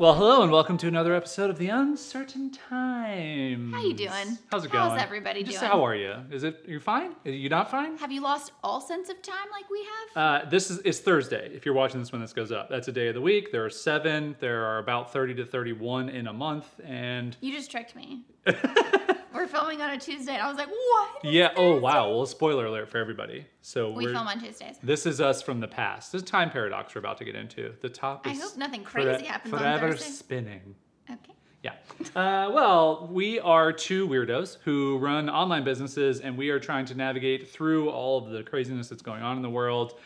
Well, hello and welcome to another episode of the Uncertain Times. How you doing? How's it going? How's everybody Just doing? how are you? Is it you're fine? Are you not fine? Have you lost all sense of time like we have? Uh, this is it's Thursday. If you're watching this when this goes up, that's a day of the week. There are seven. There are about thirty to thirty-one in a month, and you just tricked me. We're filming on a Tuesday, and I was like, what? Yeah. Oh wow. Well, spoiler alert for everybody. So We film on Tuesdays. This is us from the past. This is time paradox we're about to get into. The top I is hope nothing fore- crazy happens on forever spinning. Okay. Yeah. Uh, well, we are two weirdos who run online businesses, and we are trying to navigate through all of the craziness that's going on in the world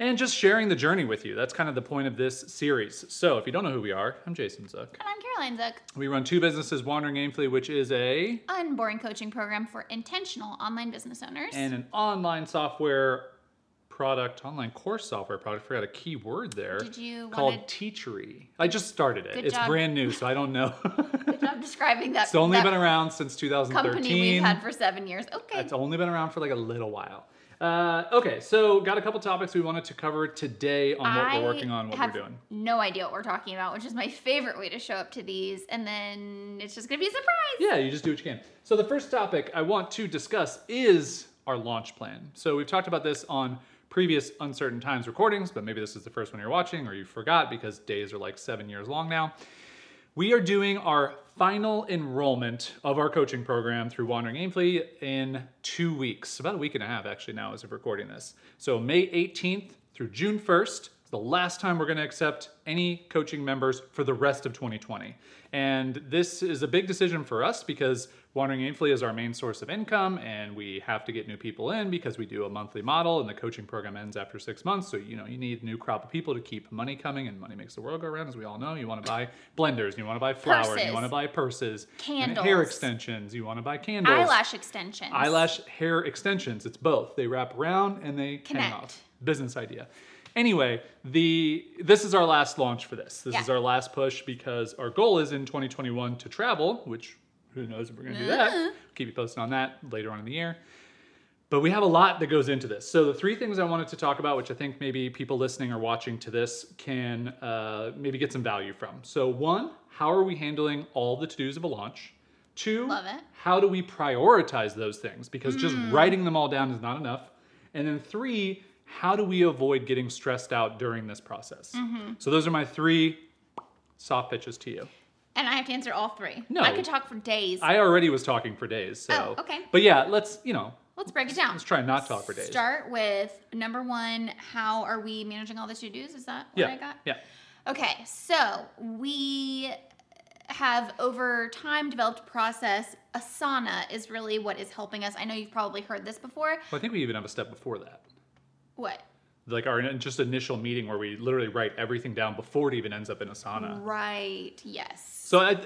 and just sharing the journey with you. That's kind of the point of this series. So, if you don't know who we are, I'm Jason Zook. And I'm Caroline Zook. We run two businesses, Wandering Aimfully, which is a Unboring coaching program for intentional online business owners. and an online software product, online course software product. I forgot a key word there. Did you called wanna- Teachery. I just started it. Good it's job. brand new, so I don't know. Good job describing that. it's only that been around since 2013. company we've had for seven years. Okay. It's only been around for like a little while. Uh, okay, so got a couple topics we wanted to cover today on what I we're working on, what we're doing. No idea what we're talking about, which is my favorite way to show up to these, and then it's just gonna be a surprise. Yeah, you just do what you can. So the first topic I want to discuss is our launch plan. So we've talked about this on previous uncertain times recordings, but maybe this is the first one you're watching or you forgot because days are like seven years long now. We are doing our final enrollment of our coaching program through Wandering Aimfully in two weeks, about a week and a half actually now as of recording this. So May 18th through June 1st is the last time we're going to accept any coaching members for the rest of 2020. And this is a big decision for us because Wandering Aimfully is our main source of income and we have to get new people in because we do a monthly model and the coaching program ends after six months. So, you know, you need a new crop of people to keep money coming and money makes the world go round, as we all know. You want to buy blenders, you want to buy flour, you want to buy purses, and hair extensions, you want to buy candles. Eyelash extensions. Eyelash hair extensions. It's both. They wrap around and they hang Connect. off. Business idea. Anyway, the this is our last launch for this. This Yeah. is our last push because our goal is in 2021 to travel, which who knows if we're going to do Uh-huh. that. Keep you posted on that later on in the year. But we have a lot that goes into this. So the three things I wanted to talk about, which I think maybe people listening or watching to this can uh, maybe get some value from. So one, how are we handling all the to-dos of a launch? Two, how do we prioritize those things? Because just Hmm. writing them all down is not enough. And then three, how do we avoid getting stressed out during this process? Mm-hmm. So those are my three soft pitches to you. And I have to answer all three. No. I could talk for days. I already was talking for days, so. Oh, okay. But yeah, let's you know, Let's break it down. let's try and not talk for days. Start with number one. How are we managing all the to dos? Is that what Yeah, I got? yeah. Okay, so we have over time developed a process. Asana is really what is helping us. I know you've probably heard this before. Well, I think we even have a step before that, What? like our just initial meeting where we literally write everything down before it even ends up in Asana. Right. Yes. So I,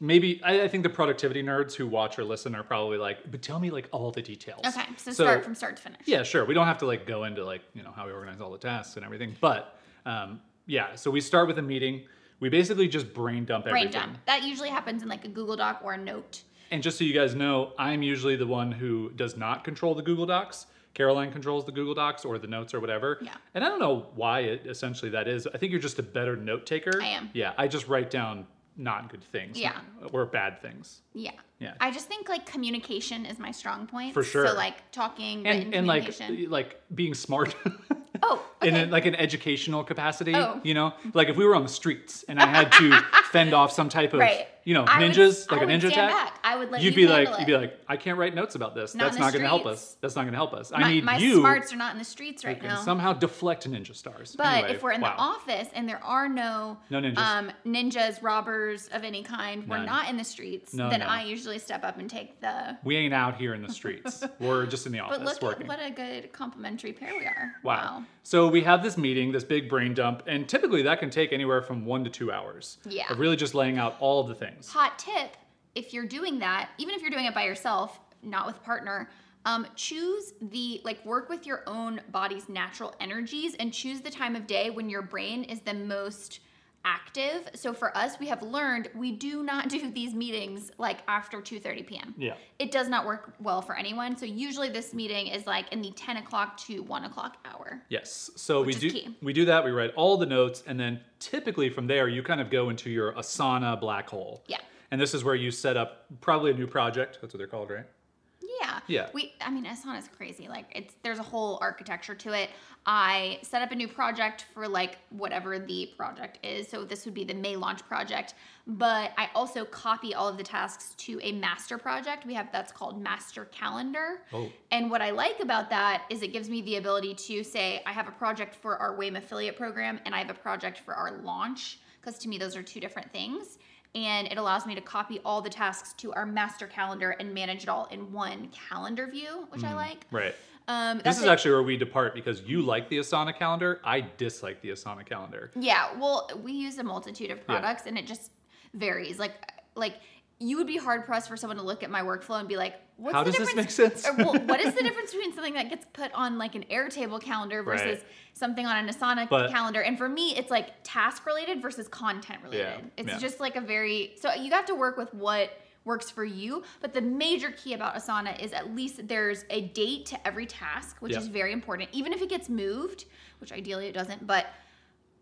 maybe I, I think the productivity nerds who watch or listen are probably like, but tell me like all the details. Okay, so, start from start to finish. Yeah, sure. We don't have to like go into like you know how we organize all the tasks and everything, but um, yeah. So we start with a meeting. We basically just brain dump Brain everything. dump. That usually happens in like a Google Doc or a note. And just so you guys know, I'm usually the one who does not control the Google Docs. Caroline controls the Google Docs or the notes or whatever. Yeah. And I don't know why it essentially that is. I think you're just a better note taker. I am. Yeah. I just write down not good things. Yeah. Or bad things. Yeah. Yeah. I just think like communication is my strong point. For sure. So like talking And and like like being smart. oh, in a, like an educational capacity, Oh. you know, like if we were on the streets and I had to fend off some type of, Right. you know, I would- ninjas, I like a ninja attack. back. I would let you'd you be like, handle you'd be like, I can't write notes about this. Not That's not going to help us. That's not going to help us. I my, need my you My smarts are not in the streets right now. somehow deflect ninja stars. But Anyway, if we're in wow. the office and there are no No ninjas. um, ninjas, robbers of any kind, we're not in the streets, No, then no. I usually step up and take the. we ain't out here in the streets. we're just in the office But look working. at what a good complementary pair we are. Wow. So we have this meeting, this big brain dump, and typically that can take anywhere from one to two hours. Yeah. Of really just laying out all of the things. Hot tip if you're doing that, even if you're doing it by yourself, not with a partner, um, choose the, like, work with your own body's natural energies and choose the time of day when your brain is the most active. So for us, we have learned we do not do these meetings like after 2:30 p.m. Yeah. It does not work well for anyone. So usually this meeting is like in the 10 o'clock to 1 o'clock hour. Yes. So we do key. we do that. We write all the notes, and then typically from there you kind of go into your Asana black hole. Yeah. And this is where you set up probably a new project. That's what they're called, right? Yeah. Yeah. We I mean Asana is crazy. Like it's there's a whole architecture to it. I set up a new project for like whatever the project is. So this would be the May launch project, but I also copy all of the tasks to a master project. We have that's called master calendar. Oh. And what I like about that is it gives me the ability to say I have a project for our WAIM affiliate program and I have a project for our launch because to me those are two different things. And it allows me to copy all the tasks to our master calendar and manage it all in one calendar view, which I like. Right. Um, This is it. actually where we depart because you like the Asana calendar. I dislike the Asana calendar. Yeah, well, we use a multitude of products and it just varies. Like like you would be hard pressed for someone to look at my workflow and be like, "What's How the does this difference?" make sense? what is the difference between something that gets put on like an Airtable calendar versus Right. something on an Asana But- calendar? And for me, it's like task related versus content related. Yeah, It's yeah. just like a very so you have to work with what works for you. But the major key about Asana is at least there's a date to every task, which Yeah. is very important. Even if it gets moved, which ideally it doesn't, but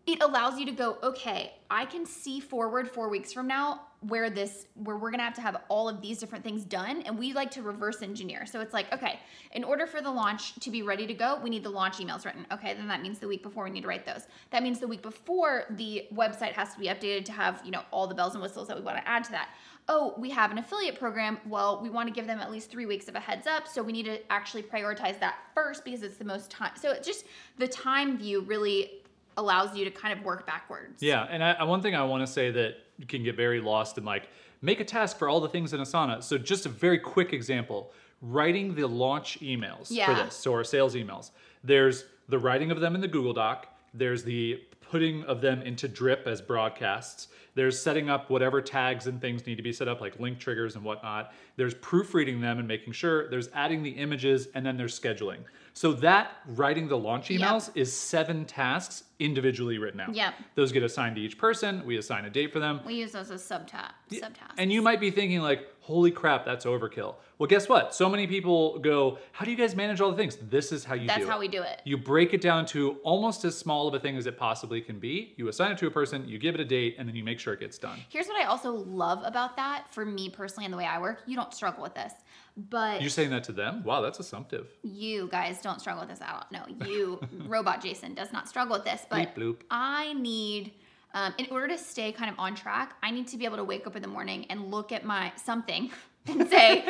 it allows you to go okay i can see forward four weeks from now where this where we're gonna have to have all of these different things done and we like to reverse engineer. So it's like okay in order for the launch to be ready to go we need the launch emails written. Okay then that means the week before we need to write those. That means the week before the website has to be updated to have you know all the bells and whistles that we want to add to that. Oh we have an affiliate program. Well we want to give them at least three weeks of a heads up so we need to actually prioritize that first because it's the most time so it's just the time view really allows you to kind of work backwards. Yeah, and I, I- one thing I want to say that can get very lost in like make a task for all the things in Asana. So just a very quick example: writing the launch emails for this, so our sales emails. There's the writing of them in the Google Doc. There's the putting of them into Drip as broadcasts. There's setting up whatever tags and things need to be set up, like link triggers and whatnot. There's proofreading them and making sure. There's adding the images, and then there's scheduling. So that writing the launch Yep. emails is seven tasks individually written out. Yep. Those get assigned to each person. We assign a date for them. We use those as subta- subtasks. And you might be thinking like, "Holy crap, that's overkill." Well, guess what? So many people go, "How do you guys manage all the things?" This is how you That's do how it. we do it. You break it down to almost as small of a thing as it possibly can be. You assign it to a person, you give it a date, and then you make sure it gets done. Here's what I also love about that for me personally and the way I work. You don't struggle with this, but You're saying that to them? Wow, that's assumptive. you guys don't struggle with this at all. No, you, robot Jason, does not struggle with this. But Bleep. I need, um, in order to stay kind of on track, I need to be able to wake up in the morning and look at my something and say,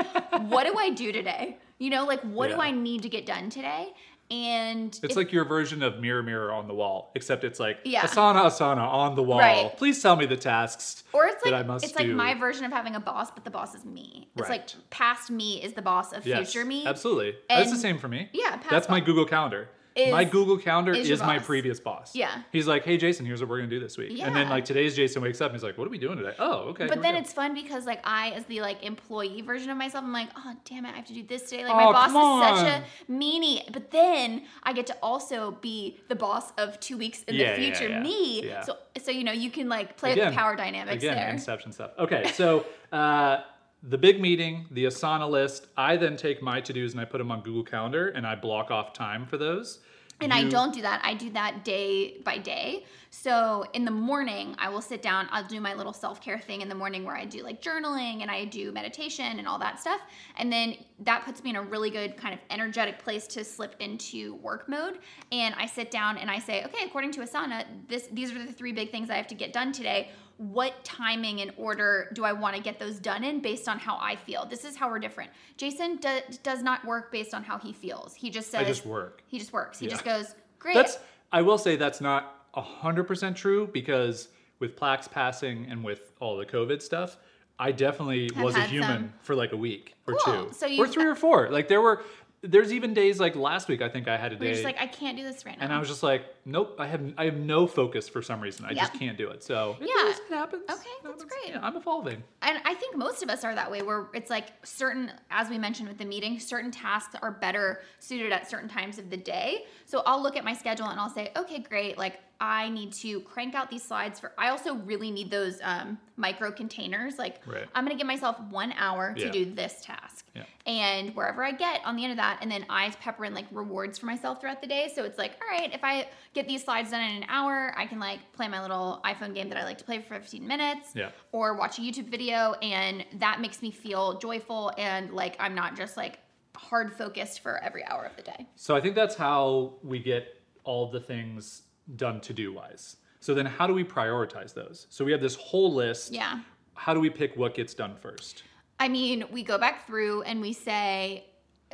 what do I do today? You know, like what do I need to get done today? And It's if- like your version of mirror mirror on the wall, except it's like Yeah. Asana Asana on the wall. Right. Please tell me the tasks Or it's that like I must it's like do. my version of having a boss, but the boss is me. It's Right. like past me is the boss of Yes, future me. Absolutely. That's the same for me. Yeah, past That's my Google Calendar. Is- my Google Calendar is is, my previous boss. Yeah. He's like, hey, Jason, here's what we're going to do this week. Yeah. And then, like, today's Jason wakes up and he's like, what are we doing today? Oh, okay. But then it's fun because like I, as the like employee version of myself, I'm like, oh damn it, I have to do this today. Like Oh, my boss is such a meanie. But then I get to also be the boss of two weeks in Yeah, the future yeah. me. So so you know you can like play with the power dynamics Yeah. Again, there. Inception stuff. Okay, so uh, the big meeting, the Asana list, I then take my to dos and I put them on Google Calendar and I block off time for those. And I don't do that. I do that day by day. So in the morning, I will sit down. I'll do my little self care thing in the morning where I do like journaling and I do meditation and all that stuff. And then that puts me in a really good kind of energetic place to slip into work mode. And I sit down and I say, okay, according to Asana, this these are the three big things I have to get done today. What timing and order do I want to get those done in based on how I feel? This is how we're different. Jason do, does not work based on how he feels. He just says I just work. he just works. He Yeah. just goes, great. That's I will say that's not hundred percent true because with plaques passing and with all the COVID stuff, I definitely Have was a human some. for like a week or Cool. two, So or three or four. Like there were, there's even days like last week. I think I had a We're day, just like, I can't do this right now. and I was just like, nope, I have I have no focus for some reason. I just can't do it. So it Yeah. is, it happens. Okay, It that's happens. great. Yeah, I'm evolving. and I think most of us are that way where it's like certain, as we mentioned with the meeting, certain tasks are better suited at certain times of the day. So I'll look at my schedule and I'll say, okay, great. Like I need to crank out these slides for. I also really need those um, micro containers. Like, Right. I'm gonna give myself one hour to Yeah. do this task, Yeah. and wherever I get on the end of that, and then I pepper in like rewards for myself throughout the day. So it's like, all right, if I get these slides done in an hour, I can like play my little iPhone game that I like to play for 15 minutes, Yeah. or watch a YouTube video, and that makes me feel joyful and like I'm not just like hard focused for every hour of the day. So I think that's how we get all the things done to do wise. So then how do we prioritize those? So we have this whole list. Yeah. How do we pick what gets done first? I mean, we go back through and we say,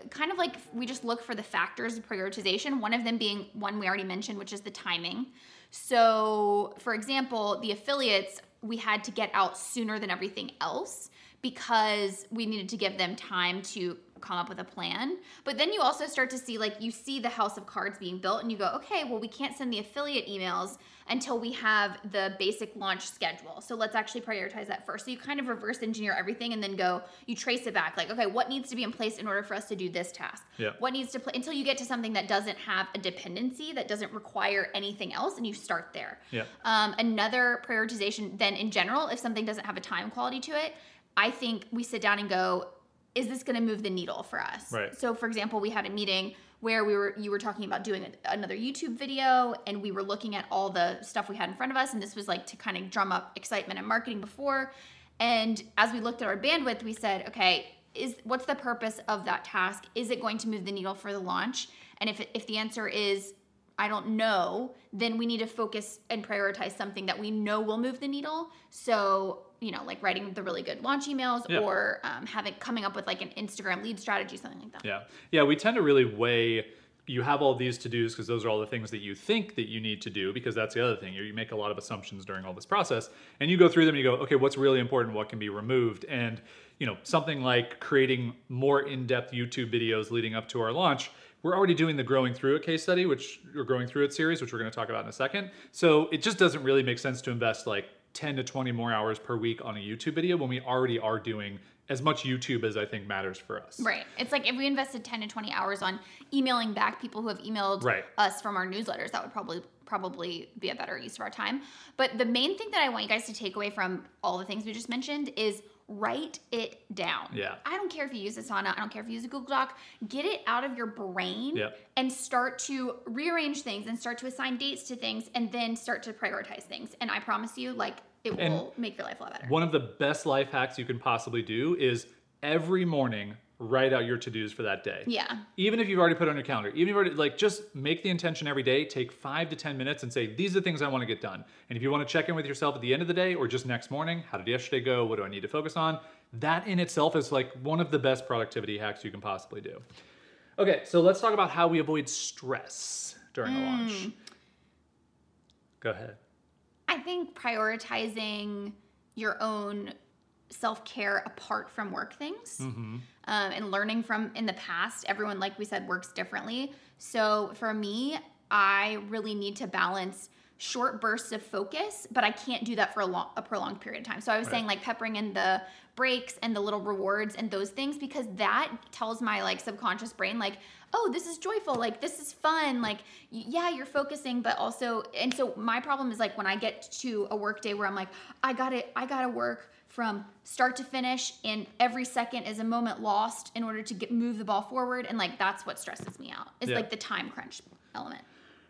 kind of like we just look for the factors of prioritization. One of them being one we already mentioned, which is the timing. So, for example, the affiliates we had to get out sooner than everything else because we needed to give them time to come up with a plan. But then you also start to see like you see the house of cards being built and you go, "Okay, well we can't send the affiliate emails until we have the basic launch schedule. So let's actually prioritize that first." So you kind of reverse engineer everything and then go you trace it back like, "Okay, what needs to be in place in order for us to do this task?" Yeah. What needs to play until you get to something that doesn't have a dependency, that doesn't require anything else and you start there. Yeah. Um, another prioritization, then in general, if something doesn't have a time quality to it, I think we sit down and go, is this going to move the needle for us? Right. So, for example, we had a meeting where we were you were talking about doing another YouTube video, and we were looking at all the stuff we had in front of us, and this was like to kind of drum up excitement and marketing before. And as we looked at our bandwidth, we said, okay, is what's the purpose of that task? Is it going to move the needle for the launch? And if if the answer is I don't know, then we need to focus and prioritize something that we know will move the needle. So, you know, like writing the really good launch emails Yeah. or um, having coming up with like an Instagram lead strategy, something like that. Yeah. Yeah, we tend to really weigh you have all these to dos because those are all the things that you think that you need to do because that's the other thing. You make a lot of assumptions during all this process and you go through them and you go, okay, what's really important? What can be removed? And, you know, something like creating more in-depth YouTube videos leading up to our launch. We're already doing the growing through it case study, which we're growing through it series, which we're going to talk about in a second. So it just doesn't really make sense to invest like 10 to 20 more hours per week on a YouTube video when we already are doing as much YouTube as I think matters for us. Right. It's like if we invested 10 to 20 hours on emailing back people who have emailed Right. us from our newsletters, that would probably probably be a better use of our time. But the main thing that I want you guys to take away from all the things we just mentioned is write it down. Yeah. I don't care if you use Asana, I don't care if you use a Google Doc, get it out of your brain Yeah. and start to rearrange things and start to assign dates to things and then start to prioritize things. And I promise you like it And will make your life a lot better. One of the best life hacks you can possibly do is every morning write out your to-dos for that day. yeah. Even if you've already put on your calendar, even if you've already like just make the intention every day, take five to 10 minutes and say, these are the things I want to get done. And if you want to check in with yourself at the end of the day or just next morning, how did yesterday go? What do I need to focus on? That in itself is like one of the best productivity hacks you can possibly do. Okay, so let's talk about how we avoid stress during a mm. launch. Go ahead. I think prioritizing your own self care apart from work things Mm-hmm. um, and learning from in the past, everyone, like we said, works differently. So for me, I really need to balance short bursts of focus, but I can't do that for a, long, a prolonged period of time. So I was Right. saying like peppering in the breaks and the little rewards and those things because that tells my like subconscious brain like, oh, this is joyful, like this is fun, like yeah, you're focusing, but also and so my problem is like when I get to a work day where I'm like, I got to I got to work from start to finish and every second is a moment lost in order to get move the ball forward and like that's what stresses me out. Is Yeah. like the time crunch element.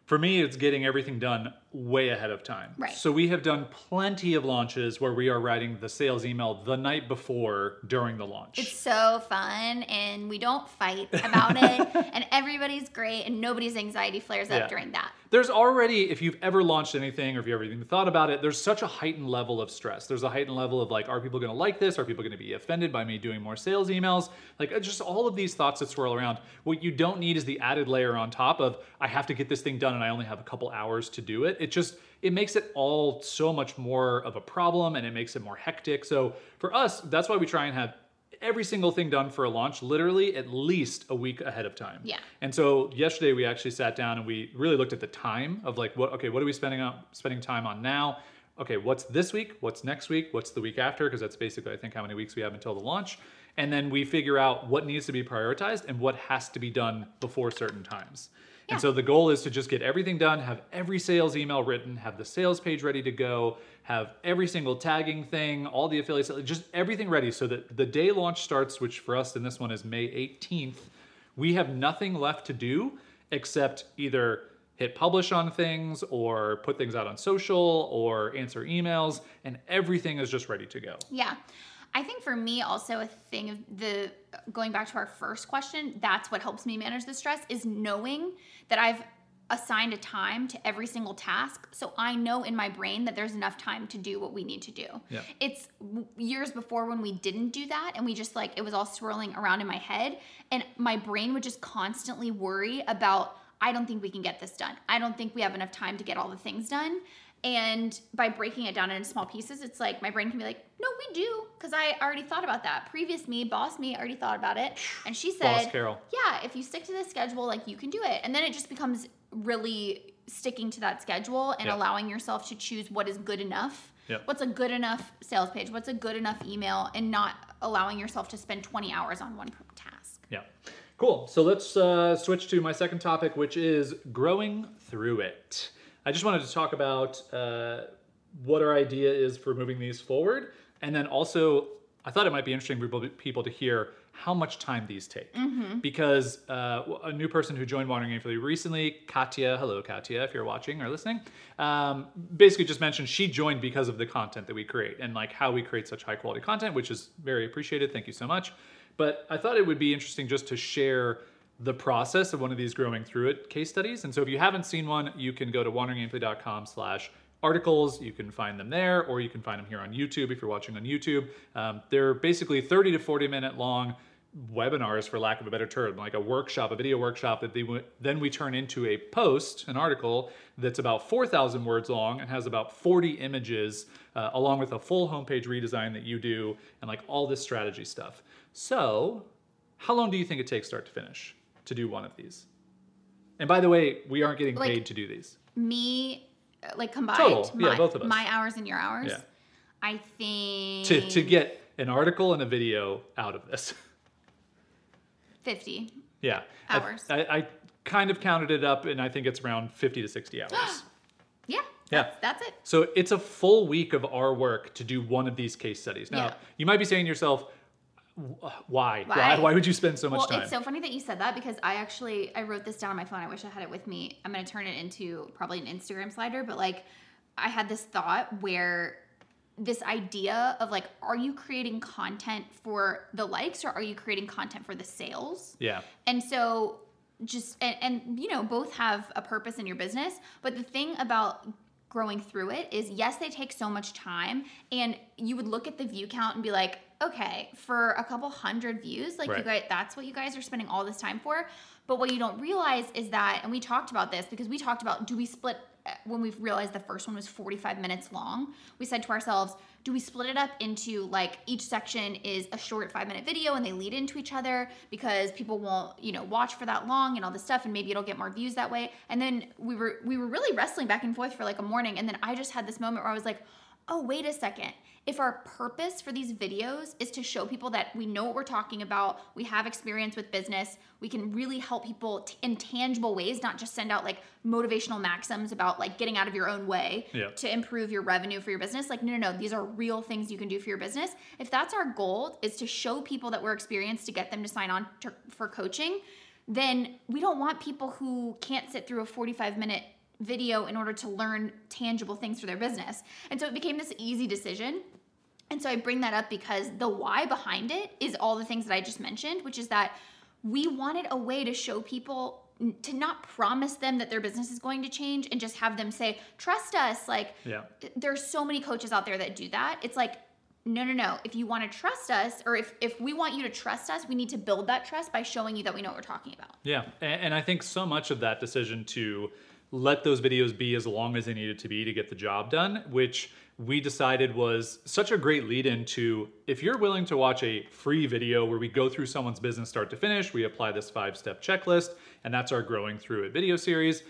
For me, it's getting everything done way ahead of time. Right. So we have done plenty of launches where we are writing the sales email the night before during the launch. It's so fun and we don't fight about it and everybody's great and nobody's anxiety flares up Yeah. during that. there's already, if you've ever launched anything or if you've ever even thought about it, there's such a heightened level of stress. There's a heightened level of like, are people going to like this? Are people going to be offended by me doing more sales emails? Like, uh, just all of these thoughts that swirl around. What you don't need is the added layer on top of, I have to get this thing done and I only have a couple hours to do it. It just, it makes it all so much more of a problem and it makes it more hectic. So for us, that's why we try and have every single thing done for a launch literally at least a week ahead of time. Yeah. And so yesterday we actually sat down and we really looked at the time of like what okay, what are we spending on spending time on now? Okay, what's this week? What's next week? What's the week after? Because that's basically I think how many weeks we have until the launch. And then we figure out what needs to be prioritized and what has to be done before certain times. And so the goal is to just get everything done, have every sales email written, have the sales page ready to go, have every single tagging thing, all the affiliates, just everything ready so that the day launch starts, which for us in this one is May 18th, we have nothing left to do except either hit publish on things or put things out on social or answer emails and everything is just ready to go. Yeah. I think for me also a thing of the going back to our first question, that's what helps me manage the stress is knowing that I've assigned a time to every single task so I know in my brain that there's enough time to do what we need to do. Yeah. It's years before when we didn't do that and we just like it was all swirling around in my head and my brain would just constantly worry about I don't think we can get this done. I don't think we have enough time to get all the things done. And by breaking it down into small pieces, it's like my brain can be like, no, we do. Because I already thought about that. Previous me, boss me, already thought about it. And she Boss said, Carol. yeah, if you stick to the schedule, like you can do it. And then it just becomes really sticking to that schedule and Yeah. allowing yourself to choose what is good enough. Yep. What's a good enough sales page? What's a good enough email? And not allowing yourself to spend 20 hours on one task. Yeah. Cool. So let's uh, switch to my second topic, which is growing through it. I just wanted to talk about uh, what our idea is for moving these forward. And then also, I thought it might be interesting for people- to hear how much time these take. Because uh, a new person who joined Wandering Aimfully recently, Katya, hello Katya, if you're watching or listening, um, basically just mentioned she joined because of the content that we create and like how we create such high quality content, which is very appreciated. Thank you so much. But I thought it would be interesting just to share the process of one of these growing through it case studies. And so if you haven't seen one, you can go to wanderingaimfully.com slash articles. You can find them there, or you can find them here on YouTube if you're watching on YouTube. Um, they're basically 30 to 40 minute long webinars, for lack of a better term, like a workshop, a video workshop that they w- then we turn into a post, an article that's about 4,000 words long and has about 40 images, uh, along with a full homepage redesign that you do and like all this strategy stuff. So, how long do you think it takes start to finish to do one of these? And by the way, we aren't getting Like- paid to do these. Me, like combined, Total. Yeah, my, both of us. my hours and your hours. Yeah. I think To, to get an article and a video out of this. 50. yeah. I- Hours. I, I kind of counted it up and I think it's around 50 to 60 hours. Yeah. Yeah. That's, that's it. So it's a full week of our work to do one of these case studies. Now, Yeah. you might be saying to yourself, "Wh- why? Why? Why would you spend so much well, time? it's so funny that you said that because I actually I wrote this down on my phone. I wish I had it with me. I'm gonna turn it into probably an Instagram slider, but like I had this thought where this idea of like, are you creating content for the likes or are you creating content for the sales? yeah. And so just and, and you know both have a purpose in your business but the thing about growing through it is yes they take so much time and you would look at the view count and be like okay for a couple hundred views like you Right. guys that's what you guys are spending all this time for but what you don't realize is that and we talked about this because we talked about do we split uh, when we realized the first one was 45 minutes long we said to ourselves do we split it up into like each section is a short five minute video and they lead into each other because people won't you know watch for that long and all this stuff and maybe it'll get more views that way? And then we were we were really wrestling back and forth for like a morning and then i just had this moment where i was like oh wait a second if our purpose for these videos is to show people that we know what we're talking about we have experience with business we can really help people t- in tangible ways not just send out like motivational maxims about like getting out of your own way Yeah. to improve your revenue for your business. Like, no, no, no, these are real things you can do for your business. If that's our goal, is to show people that we're experienced to get them to sign on to, for coaching, then we don't want people who can't sit through a 45 minute video in order to learn tangible things for their business. And so it became this easy decision. And so I bring that up because the why behind it is all the things that I just mentioned, which is that we wanted a way to show people to not promise them that their business is going to change and just have them say, trust us. Like, Yeah. there's so many coaches out there that do that. It's like, no, no, no. If you want to trust us, or if, if we want you to trust us, we need to build that trust by showing you that we know what we're talking about. Yeah, and, and I think so much of that decision to let those videos be as long as they needed to be to get the job done, which we decided was such a great lead into if you're willing to watch a free video where we go through someone's business start to finish, we apply this five step checklist, and that's our growing through it video series.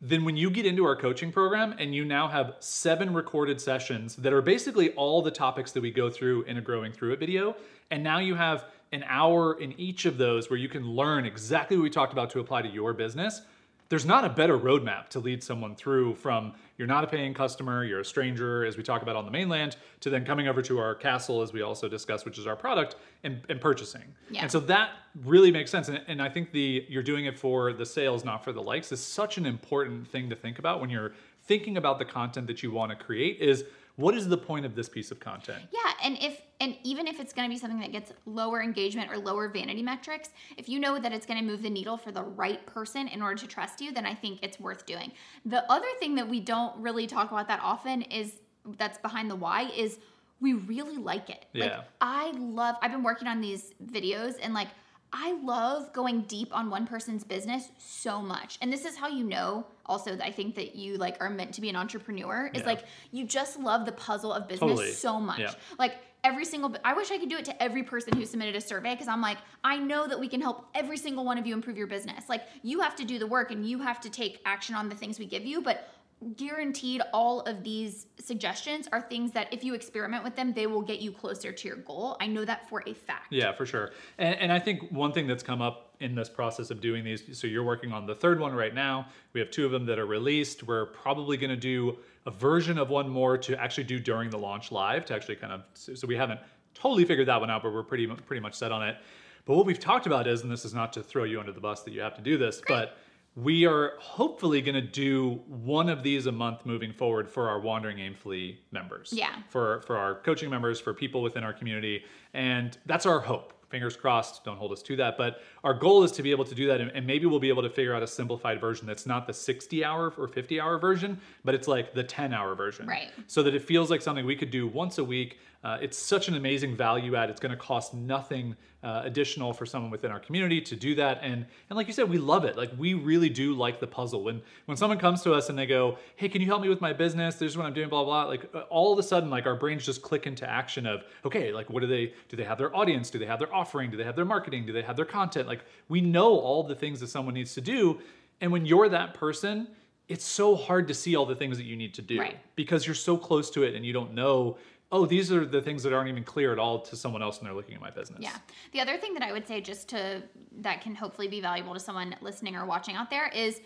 Then, when you get into our coaching program and you now have seven recorded sessions that are basically all the topics that we go through in a growing through it video, and now you have an hour in each of those where you can learn exactly what we talked about to apply to your business, there's not a better roadmap to lead someone through from you're not a paying customer, you're a stranger, as we talk about on the mainland, to then coming over to our castle, as we also discussed, which is our product, and, and purchasing. Yeah. And so that really makes sense. And, and I think the you're doing it for the sales, not for the likes, is such an important thing to think about when you're thinking about the content that you want to create. Is what is the point of this piece of content? Yeah, and if and even if it's going to be something that gets lower engagement or lower vanity metrics, if you know that it's going to move the needle for the right person in order to trust you, then I think it's worth doing. The other thing that we don't really talk about that often is that's behind the why is we really like it. Like Yeah. I love I've been working on these videos and like I love going deep on one person's business so much. And this is how you know also that I think that you like are meant to be an entrepreneur is Yeah. like you just love the puzzle of business Totally. so much. Yeah. Like every single I wish I could do it to every person who submitted a survey because I'm like I know that we can help every single one of you improve your business. Like you have to do the work and you have to take action on the things we give you, but guaranteed all of these suggestions are things that if you experiment with them they will get you closer to your goal. I know that for a fact. Yeah, for sure. And, and I think one thing that's come up in this process of doing these, so you're working on the third one right now. We have two of them that are released. We're probably going to do a version of one more to actually do during the launch live to actually kind of, so we haven't totally figured that one out, but we're pretty, pretty much set on it. But what we've talked about is, and this is not to throw you under the bus that you have to do this, but we are hopefully going to do one of these a month moving forward for our Wandering Aimfully members Yeah. for for our coaching members, for people within our community, and that's our hope. Fingers crossed, don't hold us to that. But our goal is to be able to do that, and, and maybe we'll be able to figure out a simplified version that's not the 60 hour or 50 hour version, but it's like the 10 hour version. Right. So that it feels like something we could do once a week. Uh, it's such an amazing value add. It's going to cost nothing uh, additional for someone within our community to do that. And and like you said, we love it. Like we really do like the puzzle. When when someone comes to us and they go, "Hey, can you help me with my business? This is what I'm doing." Blah blah. Like uh, all of a sudden, like our brains just click into action of, okay, like what do they do? They have their audience? Do they have their offering? Do they have their marketing? Do they have their content? Like we know all the things that someone needs to do. And when you're that person, it's so hard to see all the things that you need to do Right. because you're so close to it and you don't know oh these are the things that aren't even clear at all to someone else when they're looking at my business Yeah. The other thing that I would say, just to that can hopefully be valuable to someone listening or watching out there, is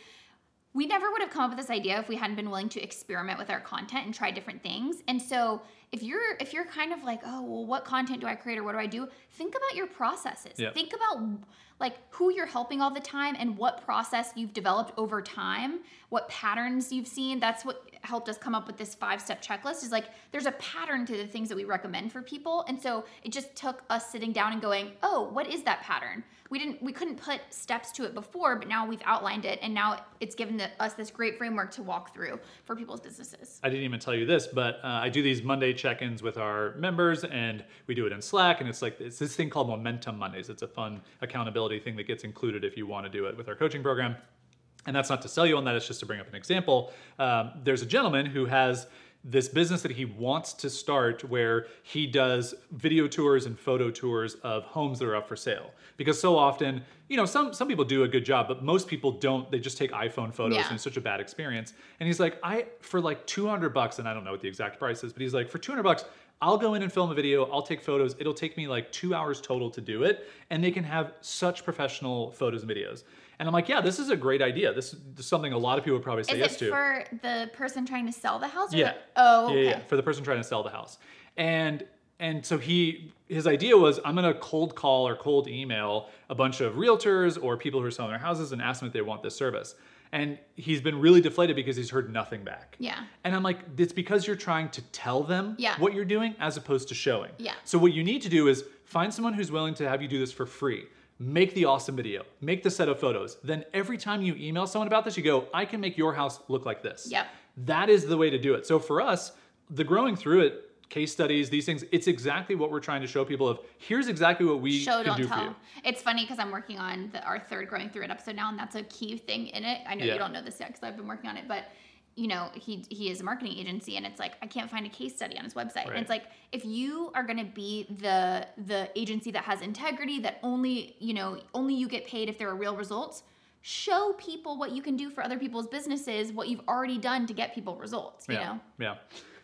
we never would have come up with this idea if we hadn't been willing to experiment with our content and try different things. And so if you're if you're kind of like, oh well, what content do I create or what do I do? Think about your processes. Yeah. Think about like who you're helping all the time and what process you've developed over time, what patterns you've seen. That's what helped us come up with this five step checklist. Is like there's a pattern to the things that we recommend for people, and so it just took us sitting down and going, oh, what is that pattern? We didn't we couldn't put steps to it before, but now we've outlined it, and now it's given the, us this great framework to walk through for people's businesses. I didn't even tell you this, but uh, I do these Monday check-ins with our members, and we do it in Slack. And it's like it's this thing called Momentum Mondays. It's a fun accountability thing that gets included if you want to do it with our coaching program. And that's not to sell you on that; it's just to bring up an example. Um, there's a gentleman who has this business that he wants to start where he does video tours and photo tours of homes that are up for sale because so often you know some some people do a good job but most people don't they just take iphone photos Yeah. and it's such a bad experience and he's like i for like 200 bucks and i don't know what the exact price is but he's like for 200 bucks I'll go in and film a video. I'll take photos. It'll take me like two hours total to do it. And they can have such professional photos and videos. And I'm like, yeah, this is a great idea. This is something a lot of people would probably say Is yes it to. for the person trying to sell the house? Yeah. the- oh, okay. Yeah, yeah, for the person trying to sell the house. And and so he his idea was I'm gonna cold call or cold email a bunch of realtors or people who are selling their houses and ask them if they want this service. And he's been really deflated because he's heard nothing back. Yeah. And I'm like, it's because you're trying to tell them Yeah. what you're doing as opposed to showing. Yeah. So what you need to do is find someone who's willing to have you do this for free. Make the awesome video. Make the set of photos. Then every time you email someone about this, you go, I can make your house look like this. Yep. That is the way to do it. So for us, the growing through it, case studies, these things, it's exactly what we're trying to show people of here's exactly what we Show can don't do for you. tell. It's funny because I'm working on the, our third growing through it episode now, and that's a key thing in it. I know Yeah. you don't know this yet because I've been working on it, but you know he he is a marketing agency, and it's like I can't find a case study on his website. And it's like if you are going to be the the agency that has integrity, that only you know only you get paid if there are real results. Show people what you can do for other people's businesses, what you've already done to get people results. You yeah. know. Yeah.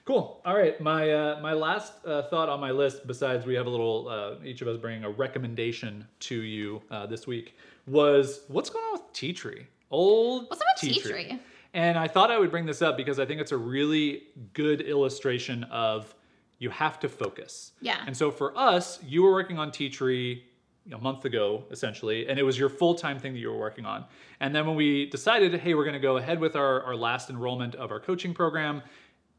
Cool. All right. My uh, my last uh, thought on my list, besides we have a little, uh, each of us bringing a recommendation to you uh, this week, was what's going on with Teachery? Old What's about tea Teachery. And I thought I would bring this up because I think it's a really good illustration of you have to focus. Yeah. And so for us, you were working on Teachery a month ago, essentially, and it was your full time thing that you were working on. And then when we decided, hey, we're going to go ahead with our, our last enrollment of our coaching program,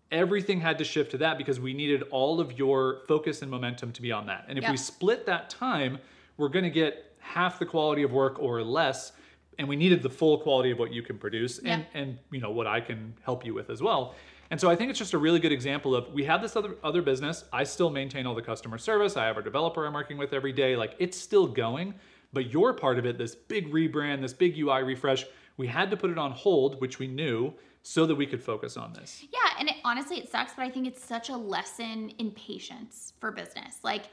everything had to shift to that because we needed all of your focus and momentum to be on that. And if we split that time, we're going to get half the quality of work or less. And we needed the full quality of what you can produce and, Yeah. and you know what I can help you with as well. And so I think it's just a really good example of we have this other other business. I still maintain all the customer service. I have a developer I'm working with every day. Like it's still going, but you're part of it, this big rebrand, this big UI refresh, we had to put it on hold, which we knew, so that we could focus on this. Yeah, and it, honestly, it sucks, but I think it's such a lesson in patience for business. Like,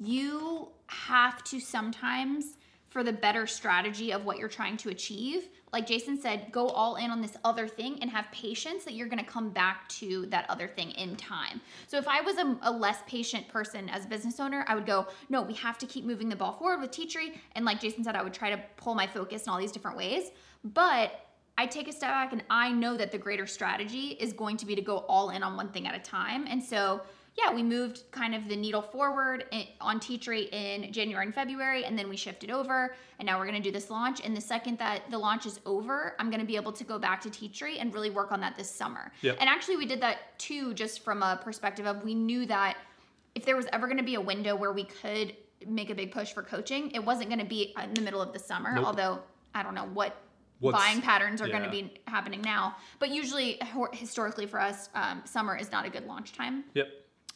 you have to sometimes, for the better strategy of what you're trying to achieve, like Jason said, go all in on this other thing and have patience that you're to come back to that other thing in time. So, if I was a, a less patient person as a business owner, I would go, no, we have to keep moving the ball forward with Teachery. And like Jason said, I would try to pull my focus in all these different ways. But I take a step back and I know that the greater strategy is going to be to go all in on one thing at a time. And so, yeah, we moved kind of the needle forward on Teachery in January and February, and then we shifted over, and now we're going to do this launch. And the second that the launch is over, I'm going to be able to go back to Teachery and really work on that this summer. Yep. And actually, we did that too, just from a perspective of we knew that if there was ever going to be a window where we could make a big push for coaching, it wasn't going to be in the middle of the summer. Nope. Although I don't know what What's- buying patterns are going to be happening now. But usually, historically for us, um, summer is not a good launch time. Yep.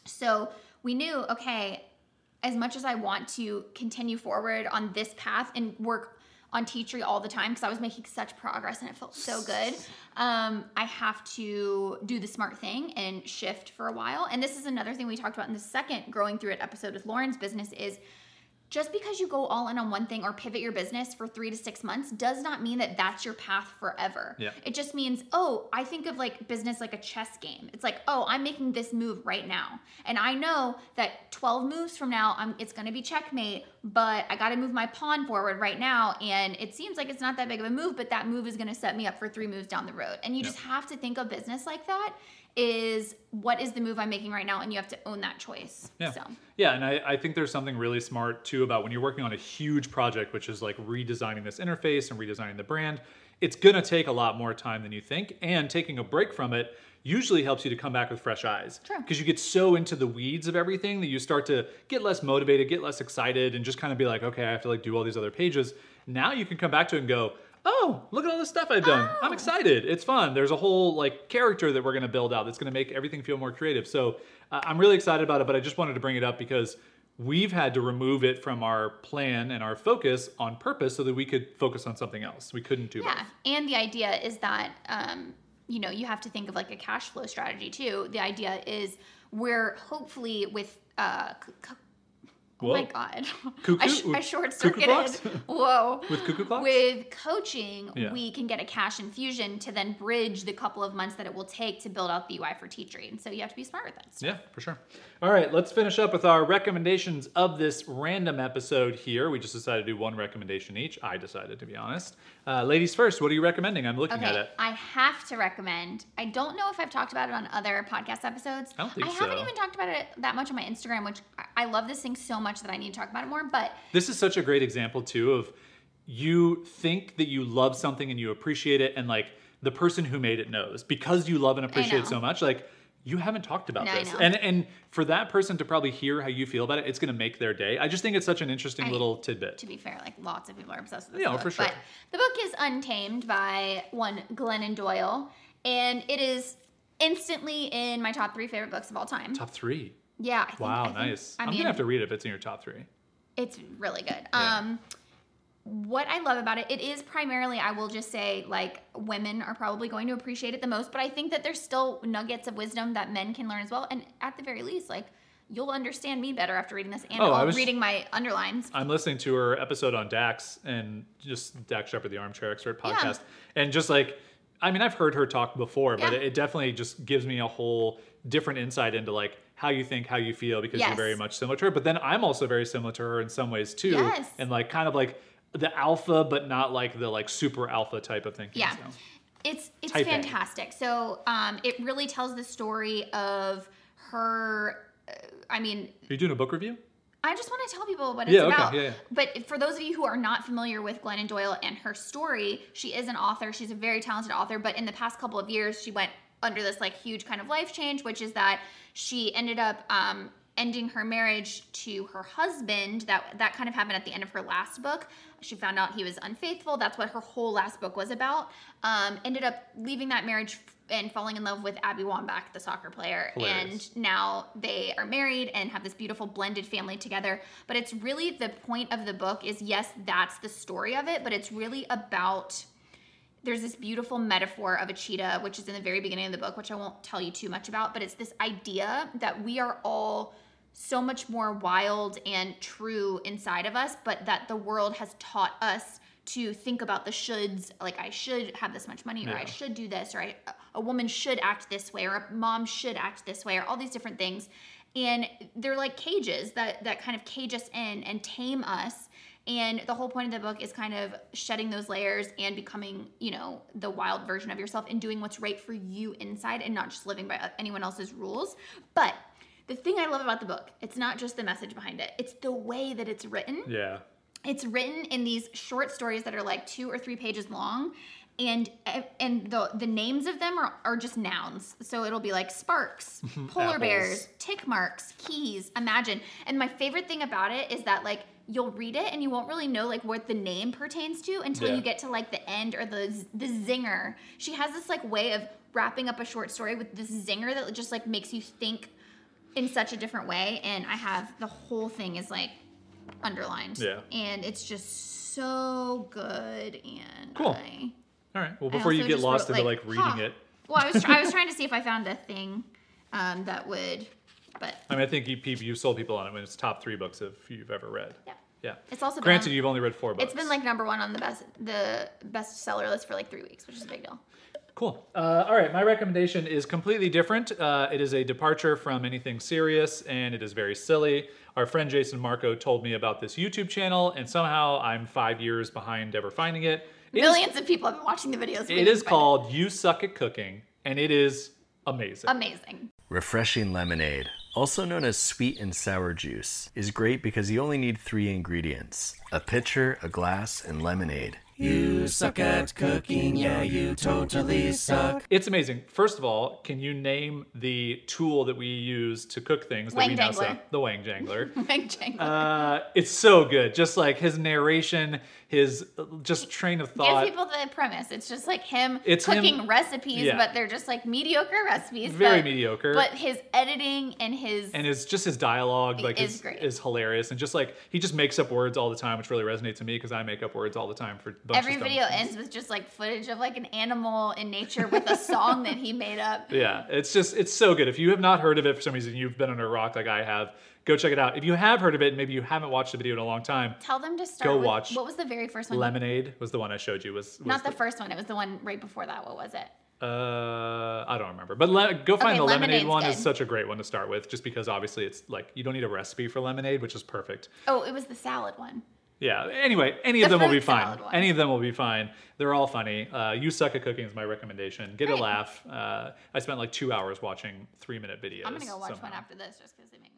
So we knew, okay, as much as I want to continue forward on this path and work on Teachery all the time because I was making such progress and it felt so good, um, I have to do the smart thing and shift for a while. And this is another thing we talked about in the second growing through it episode with Lauren's business is just because you go all in on one thing or pivot your business for three to six months does not mean that that's your path forever. Yeah. It just means, oh, I think of like business like a chess game. It's like, oh, I'm making this move right now. And I know that 12 moves from now, I'm, it's going to be checkmate, but I got to move my pawn forward right now. And it seems like it's not that big of a move, but that move is going to set me up for three moves down the road. And you Yeah. just have to think of business like that is what is the move I'm making right now? And you have to own that choice. Yeah. So, Yeah, and I, I think there's something really smart too about when you're working on a huge project, which is like redesigning this interface and redesigning the brand. It's gonna take a lot more time than you think, and taking a break from it usually helps you to come back with fresh eyes. Because you get so into the weeds of everything that you start to get less motivated, get less excited, and just kind of be like, okay, I have to like do all these other pages. Now you can come back to it and go, oh, look at all this stuff I've done. I'm Oh. excited. It's fun. There's a whole like character that we're gonna build out that's gonna make everything feel more creative. So uh, I'm really excited about it, but I just wanted to bring it up because we've had to remove it from our plan and our focus on purpose so that we could focus on something else. We couldn't do it. Yeah, both. and the idea is that um, you know you have to think of like a cash flow strategy too. The idea is we're hopefully with uh, c- c- oh my god, Cuckoo? I, sh- I short circuited. Whoa. With cuckoo clocks? With coaching, Yeah. we can get a cash infusion to then bridge the couple of months that it will take to build out the UI for Teachery. And so you have to be smart with that. stuff. Yeah, for sure. All right, let's finish up with our recommendations of this random episode here. We just decided to do one recommendation each. I decided, to be honest. Uh, ladies first, what are you recommending? I'm looking at Okay, it. I have to recommend. I don't know if I've talked about it on other podcast episodes. I don't think I so. haven't even talked about it that much on my Instagram, which I love this thing so much that I need to talk about it more. But This is such a great example too of you think that you love something and you appreciate it, and like the person who made it knows because you love and appreciate it so much. Like you haven't talked about No, this, and and for that person to probably hear how you feel about it, it's going to make their day. I just think it's such an interesting I- little tidbit. to be fair, like lots of people are obsessed with this Yeah, book. for sure. But the book is Untamed by one Glennon Doyle, and it is instantly in my top three favorite books of all time. Top three. Yeah. I think, Wow, think- nice. I I'm mean, gonna have to read it if it's in your top three. It's really good. Yeah. Um what I love about it, it is primarily, I will just say, like women are probably going to appreciate it the most, but I think that there's still nuggets of wisdom that men can learn as well. And at the very least, like you'll understand me better after reading this and Oh, I was, reading my underlines. I'm listening to her episode on Dax and just Dax Shepard, the Armchair Expert podcast, and just like, I mean, I've heard her talk before, but Yeah. it definitely just gives me a whole different insight into like how you think, how you feel, because you're very much similar to her. But then I'm also very similar to her in some ways too, Yes. and like kind of like. the alpha, but not like the like super alpha type of thinking. Yeah. so. It's it's Type A. fantastic. So um, it really tells the story of her. Uh, I mean, Are you doing a book review? I just want to tell people what it's Yeah, okay, about. yeah, yeah. But for those of you who are not familiar with Glennon Doyle and her story, she is an author. She's a very talented author. But in the past couple of years, she went under this like huge kind of life change, which is that she ended up um, ending her marriage to her husband. That that kind of happened at the end of her last book. She found out he was unfaithful. That's what her whole last book was about. Um, ended up leaving that marriage and falling in love with Abby Wambach, the soccer player, Hilarious. and now they are married and have this beautiful blended family together but it's really the point of the book is yes that's the story of it but it's really about there's this beautiful metaphor of a cheetah which is in the very beginning of the book which i won't tell you too much about but it's this idea that we are all so much more wild and true inside of us but that the world has taught us to think about the shoulds like i should have this much money or i should do this or I, a woman should act this way or a mom should act this way or all these different things. And they're like cages that that kind of cage us in and tame us and the whole point of the book is kind of shedding those layers and becoming you know the wild version of yourself and doing what's right for you inside and not just living by anyone else's rules. But the thing i love about the book it's not just the message behind it it's the way that it's written. Yeah. it's written in these short stories that are like two or three pages long and eh, and the the names of them are, are just nouns. So it'll be like sparks polar bears tick marks keys imagine. And my favorite thing about it is that like you'll read it and you won't really know like what the name pertains to until Yeah. you get to like the end or the the zinger she has this like way of wrapping up a short story with this zinger that just like makes you think in such a different way and i have the whole thing is like underlined Yeah. and it's just so good and Cool. I, All right. Well, before you get lost wrote, into like reading huh. it, well i was try- i was trying to see if i found a thing um, that would but I mean, I think you, people, you sold people on it when it's top three books if you've ever read. yeah Yeah. it's also Granted, on- you've only read four books. it's been like number one on the best the bestseller list for like three weeks which is a big deal Cool. Uh, all right, my recommendation is completely different. Uh, it is a departure from anything serious, and it is very silly. Our friend Jason Marco told me about this YouTube channel, and somehow I'm five years behind ever finding it. It is- millions of people have been watching the videos it is called "You Suck at Cooking," and it is amazing. amazing Refreshing lemonade, also known as sweet and sour juice, is great because you only need three ingredients a pitcher, a glass, and lemonade. You suck at cooking, yeah, you totally suck. It's amazing. First of all, can you name the tool that we use to cook things that Wang we now Jangler. sell? The Wang Jangler. wang jangler. uh, it's so good. Just like his narration, his uh, just train of thought. Give people the premise. It's just like him It's him- cooking recipes, yeah. but they're just like mediocre recipes. Very but- mediocre. But his editing and his and his just his dialogue like is is great. is hilarious and just like he just makes up words all the time which really resonates to me because I make up words all the time for bunch every video ends with just like footage of like an animal in nature with a song that he made up. Yeah, it's just it's so good. If you have not heard of it for some reason, you've been under a rock like I have. Go check it out. If you have heard of it, and maybe you haven't watched the video in a long time. Tell them to start. Go with, watch What was the very first one? Lemonade was the one I showed you. Was, was Not the first one. It was the one right before that. What was it? Uh, I don't remember. But le- go find Okay, the lemonade one. is such a great one to start with, just because obviously it's like you don't need a recipe for lemonade, which is perfect. Oh, it was the salad one. Yeah. Anyway, any The of them will be fine. one. Any of them will be fine. They're all funny. Uh, you suck at cooking is my recommendation. Get a laugh. Uh, I spent like two hours watching three minute videos. I'm gonna go watch one after this just because they make